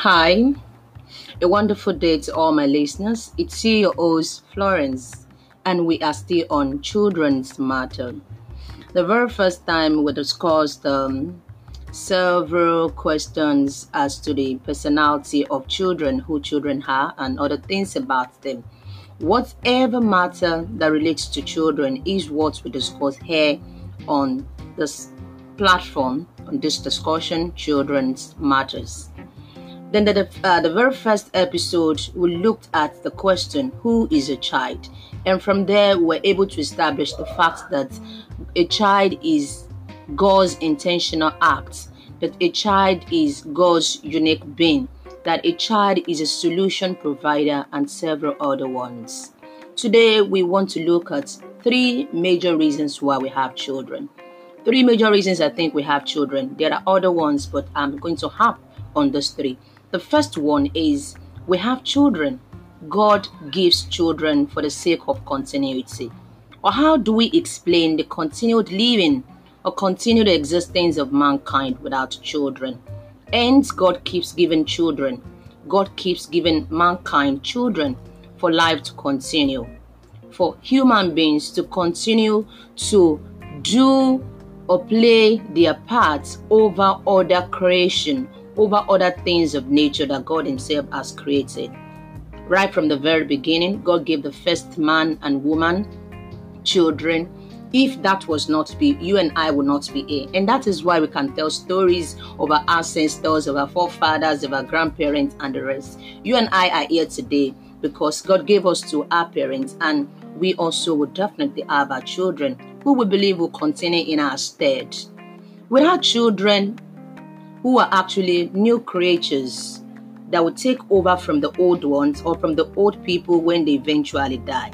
Hi, a wonderful day to all my listeners. It's host, Florence, and we are still on Children's Matter. The very first time we discussed um, several questions as to the personality of children, who children are, and other things about them. Whatever matter that relates to children is what we discuss here on this platform, on this discussion, Children's Matters. Then the, uh, the very first episode, we looked at the question, who is a child? And from there, we were able to establish the fact that a child is God's intentional act, that a child is God's unique being, that a child is a solution provider, and several other ones. Today, we want to look at three major reasons why we have children. Three major reasons I think we have children. There are other ones, but I'm going to harp on those three. The first one is we have children. God gives children for the sake of continuity. Or how do we explain the continued living or continued existence of mankind without children? Hence, God keeps giving children. God keeps giving mankind children for life to continue, for human beings to continue to do or play their parts over other creation, over other things of nature that God Himself has created. Right from the very beginning, God gave the first man and woman children. If that was not be, you and I would not be here. And that is why we can tell stories of our ancestors, of our forefathers, of our grandparents, and the rest. You and I are here today because God gave us to our parents, and we also would definitely have our children who we believe will continue in our stead. Without children, who are actually new creatures that will take over from the old ones or from the old people when they eventually die.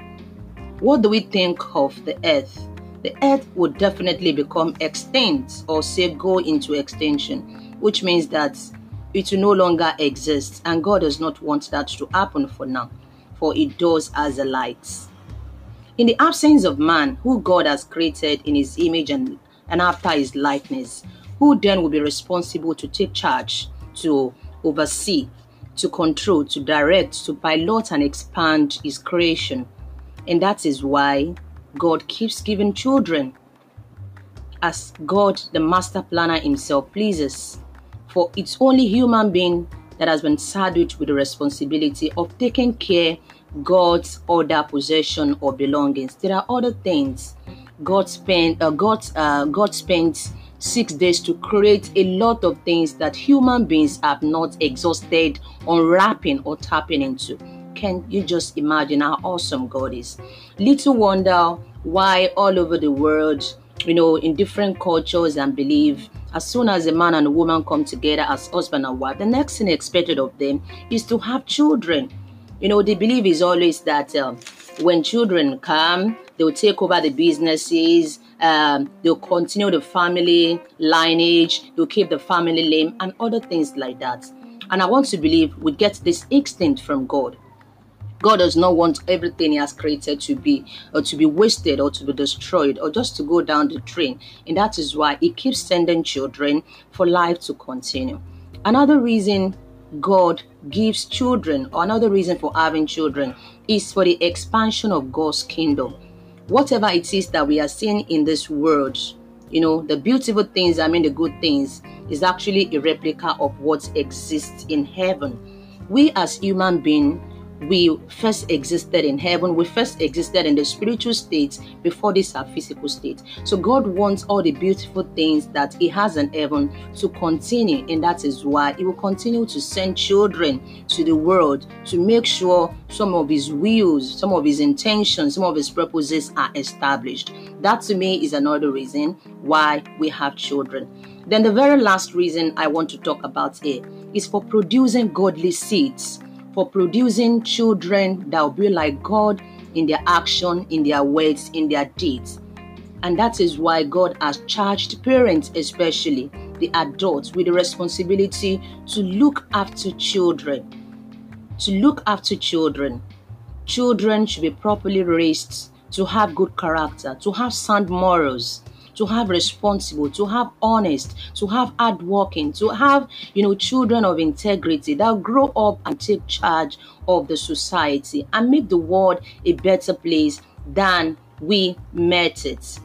What do we think of the earth? The earth would definitely become extinct or say go into extinction, which means that it will no longer exist, and God does not want that to happen for now, for it does as a light. In the absence of man, who God has created in his image and, and after his likeness, who then will be responsible to take charge, to oversee, to control, to direct, to pilot and expand his creation. And that is why God keeps giving children as God, the master planner himself, pleases. For it's only human being that has been saddled with the responsibility of taking care God's other possession or belongings. There are other things God spent. Uh, God, uh, God spent six days to create a lot of things that human beings have not exhausted unwrapping or tapping into. Can you just imagine how awesome God is? Little wonder why all over the world, you know, in different cultures and belief, as soon as a man and a woman come together as husband and wife, the next thing expected of them is to have children. You know, the belief is always that um, when children come, they will take over the businesses, um, they'll continue the family lineage, they'll keep the family name, and other things like that. And I want to believe we get this instinct from God. God does not want everything He has created to be or to be wasted or to be destroyed or just to go down the drain. And that is why He keeps sending children for life to continue. Another reason God gives children, another reason for having children, is for the expansion of God's kingdom whatever it is that we are seeing in this world, you know, the beautiful things, I mean, the good things, is actually a replica of what exists in heaven. We as human beings, we first existed in heaven, we first existed in the spiritual state before this our physical state. So God wants all the beautiful things that He has in heaven to continue, and that is why He will continue to send children to the world to make sure some of His wills, some of His intentions, some of His purposes are established. That to me is another reason why we have children. Then the very last reason I want to talk about here is for producing godly seeds for producing children that will be like God in their action, in their words, in their deeds. And that is why God has charged parents, especially the adults, with the responsibility to look after children. To look after children. Children should be properly raised to have good character, to have sound morals, to have responsible, to have honest, to have hardworking, to have, you know, children of integrity that grow up and take charge of the society and make the world a better place than we met it.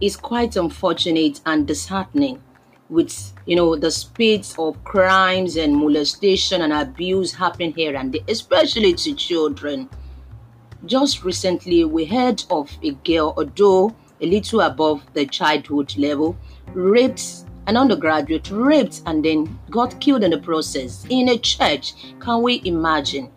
It's quite unfortunate and disheartening with you know the speeds of crimes and molestation and abuse happening here and there, especially to children. Just recently, we heard of a girl, although a little above the childhood level, raped an undergraduate, raped and then got killed in the process in a church. Can we imagine?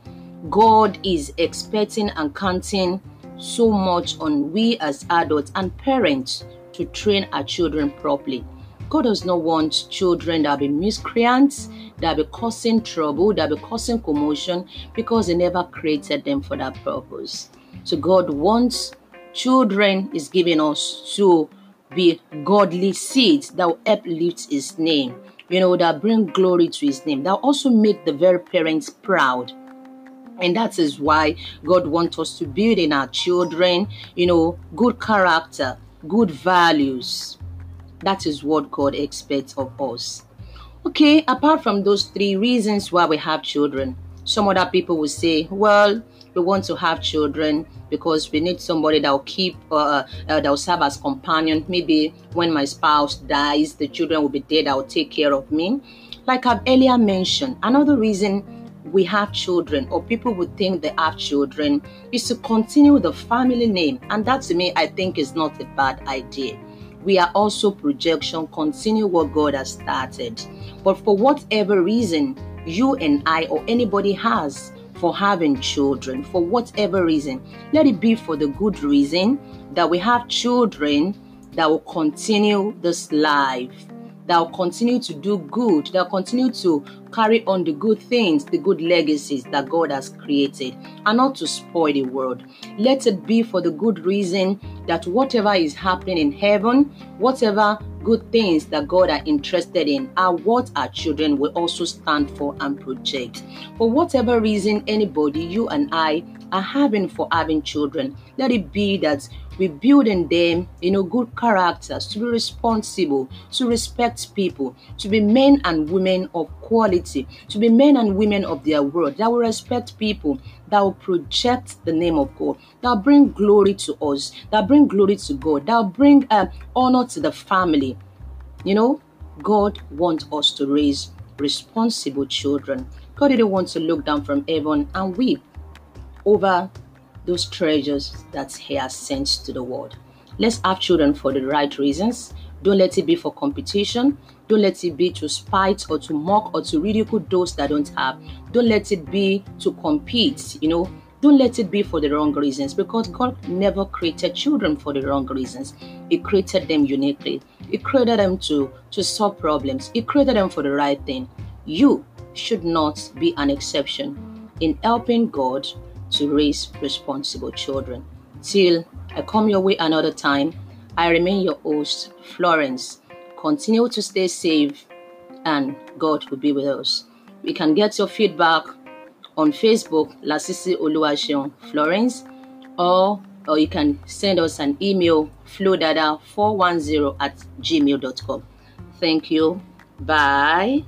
God is expecting and counting so much on we as adults and parents to train our children properly. God does not want children that be miscreants, that be causing trouble, that be causing commotion, because He never created them for that purpose. So God wants children is giving us to be godly seeds that will uplift His name. You know that bring glory to His name. That also make the very parents proud. And that is why God wants us to build in our children, you know, good character, good values, that is what God expects of us. Okay, apart from those three reasons why we have children, some other people will say, well, we want to have children because we need somebody that will keep, uh, uh, that will serve as companion. Maybe when my spouse dies, the children will be there that will take care of me. Like I've earlier mentioned, another reason we have children or people would think they have children is to continue the family name. And that to me, I think is not a bad idea we are also projection, continue what God has started. But for whatever reason you and I or anybody has for having children, for whatever reason, let it be for the good reason that we have children that will continue this life that will continue to do good, that will continue to carry on the good things, the good legacies that God has created, and not to spoil the world. Let it be for the good reason that whatever is happening in heaven, whatever good things that God are interested in are what our children will also stand for and project. For whatever reason, anybody, you and I, are having for having children, let it be that we build in them, you know, good characters, to be responsible, to respect people, to be men and women of quality, to be men and women of their word, that will respect people, that will project the name of God, that will bring glory to us, that bring glory to God, that will bring uh, honor to the family. You know, God wants us to raise responsible children. God didn't want to look down from heaven and weep over those treasures that He has sent to the world. Let's have children for the right reasons. Don't let it be for competition. Don't let it be to spite or to mock or to ridicule those that don't have. Don't let it be to compete, you know. Don't let it be for the wrong reasons because God never created children for the wrong reasons. He created them uniquely. He created them to, to solve problems. He created them for the right thing. You should not be an exception in helping God to raise responsible children. Till I come your way another time, I remain your host, Florence. Continue to stay safe and God will be with us. We can get your feedback on Facebook, La Lasisi Oluwaseun Florence, or, or you can send us an email, flowdada410 at gmail.com. Thank you. Bye.